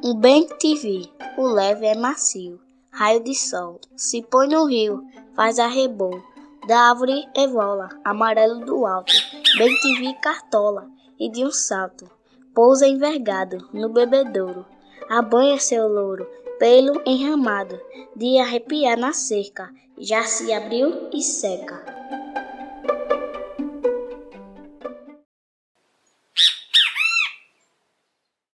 Um bem te vi, o leve é macio, raio de sol, se põe no rio, faz arrebol, da árvore evola, amarelo do alto, bem te vi cartola, e de um salto, pousa envergado no bebedouro, abanha seu louro, pelo enramado, de arrepiar na cerca, já se abriu e seca.